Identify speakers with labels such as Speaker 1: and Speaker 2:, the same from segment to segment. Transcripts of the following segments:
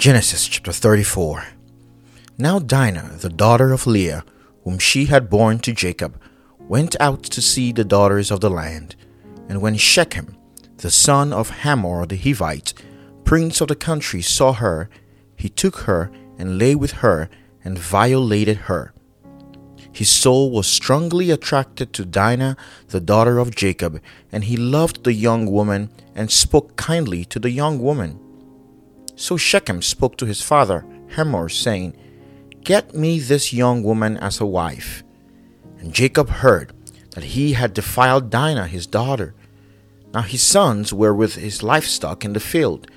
Speaker 1: Genesis chapter 34. Now Dinah, the daughter of Leah, whom she had borne to Jacob, went out to see the daughters of the land. And when Shechem, the son of Hamor the Hivite, prince of the country, saw her, he took her and lay with her and violated her. His soul was strongly attracted to Dinah, the daughter of Jacob, and he loved the young woman and spoke kindly to the young woman. So Shechem spoke to his father, Hamor, saying, Get me this young woman as a wife. And Jacob heard that he had defiled Dinah his daughter. Now his sons were with his livestock in the field.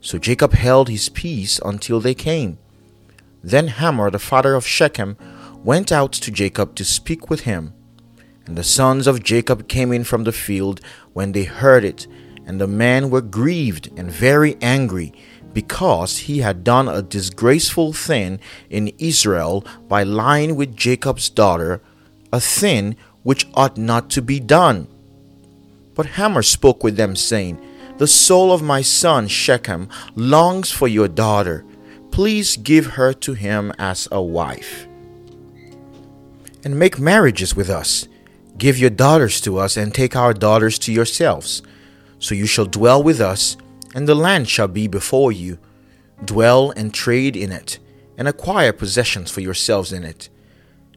Speaker 1: So Jacob held his peace until they came. Then Hamor, the father of Shechem, went out to Jacob to speak with him. And the sons of Jacob came in from the field when they heard it, and the men were grieved and very angry because he had done a disgraceful thing in Israel by lying with Jacob's daughter, a thing which ought not to be done. But Hamor spoke with them, saying, The soul of my son Shechem longs for your daughter. Please give her to him as a wife. And make marriages with us. Give your daughters to us, and take our daughters to yourselves. So you shall dwell with us and the land shall be before you. Dwell and trade in it, and acquire possessions for yourselves in it.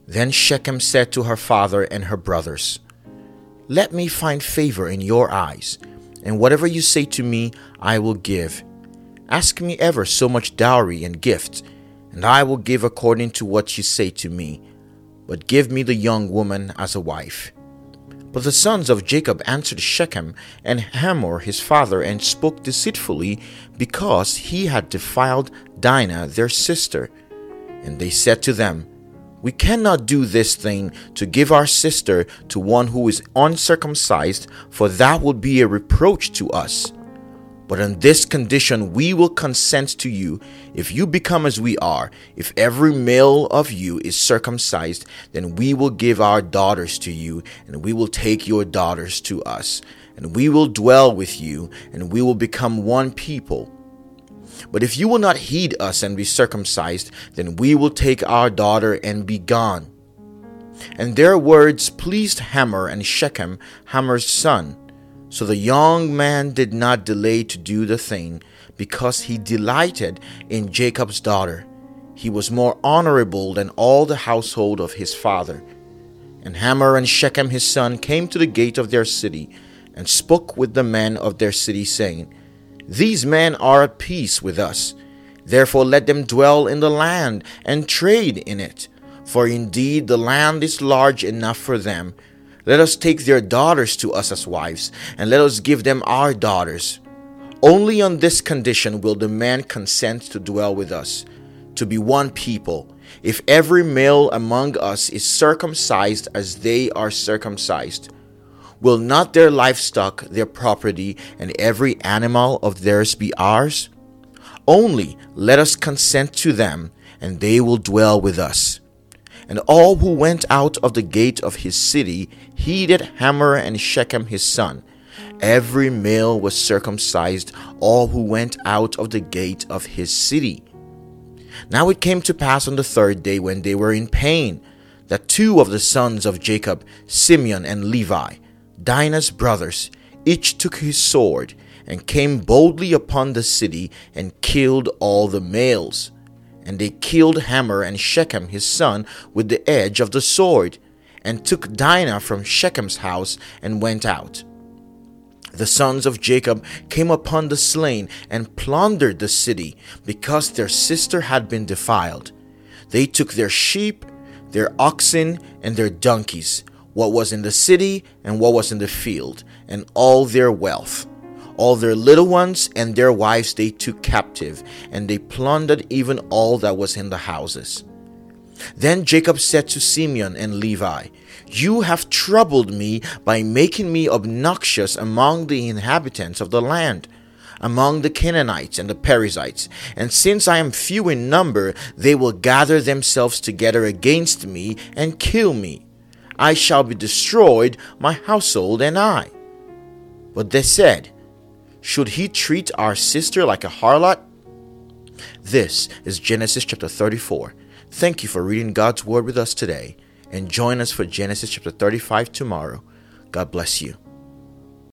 Speaker 1: Then Shechem said to her father and her brothers, Let me find favor in your eyes, and whatever you say to me, I will give. Ask me ever so much dowry and gift, and I will give according to what you say to me. But give me the young woman as a wife. But the sons of Jacob answered Shechem and Hamor his father and spoke deceitfully because he had defiled Dinah their sister. And they said to them, We cannot do this thing to give our sister to one who is uncircumcised, for that would be a reproach to us. But on this condition we will consent to you, if you become as we are, if every male of you is circumcised, then we will give our daughters to you, and we will take your daughters to us, and we will dwell with you, and we will become one people. But if you will not heed us and be circumcised, then we will take our daughter and be gone. And their words pleased Hamor and Shechem, Hamor's son. So the young man did not delay to do the thing, because he delighted in Jacob's daughter. He was more honorable than all the household of his father. And Hamor and Shechem his son came to the gate of their city, and spoke with the men of their city, saying, These men are at peace with us. Therefore let them dwell in the land, and trade in it. For indeed the land is large enough for them let us take their daughters to us as wives, and let us give them our daughters. Only on this condition will the man consent to dwell with us, to be one people, if every male among us is circumcised as they are circumcised. Will not their livestock, their property, and every animal of theirs be ours? Only let us consent to them, and they will dwell with us. And all who went out of the gate of his city heeded Hamor and Shechem his son. Every male was circumcised, all who went out of the gate of his city. Now it came to pass on the third day when they were in pain, that two of the sons of Jacob, Simeon and Levi, Dinah's brothers, each took his sword and came boldly upon the city and killed all the males. And they killed Hamor and Shechem his son with the edge of the sword, and took Dinah from Shechem's house and went out. The sons of Jacob came upon the slain and plundered the city because their sister had been defiled. They took their sheep, their oxen, and their donkeys, what was in the city and what was in the field, and all their wealth. All their little ones and their wives they took captive, and they plundered even all that was in the houses. Then Jacob said to Simeon and Levi, You have troubled me by making me obnoxious among the inhabitants of the land, among the Canaanites and the Perizzites. And since I am few in number, they will gather themselves together against me and kill me. I shall be destroyed, my household and I. But they said, should he treat our sister like a harlot? This is Genesis chapter 34. Thank you for reading God's Word with us today, and join us for Genesis chapter 35 tomorrow. God bless you.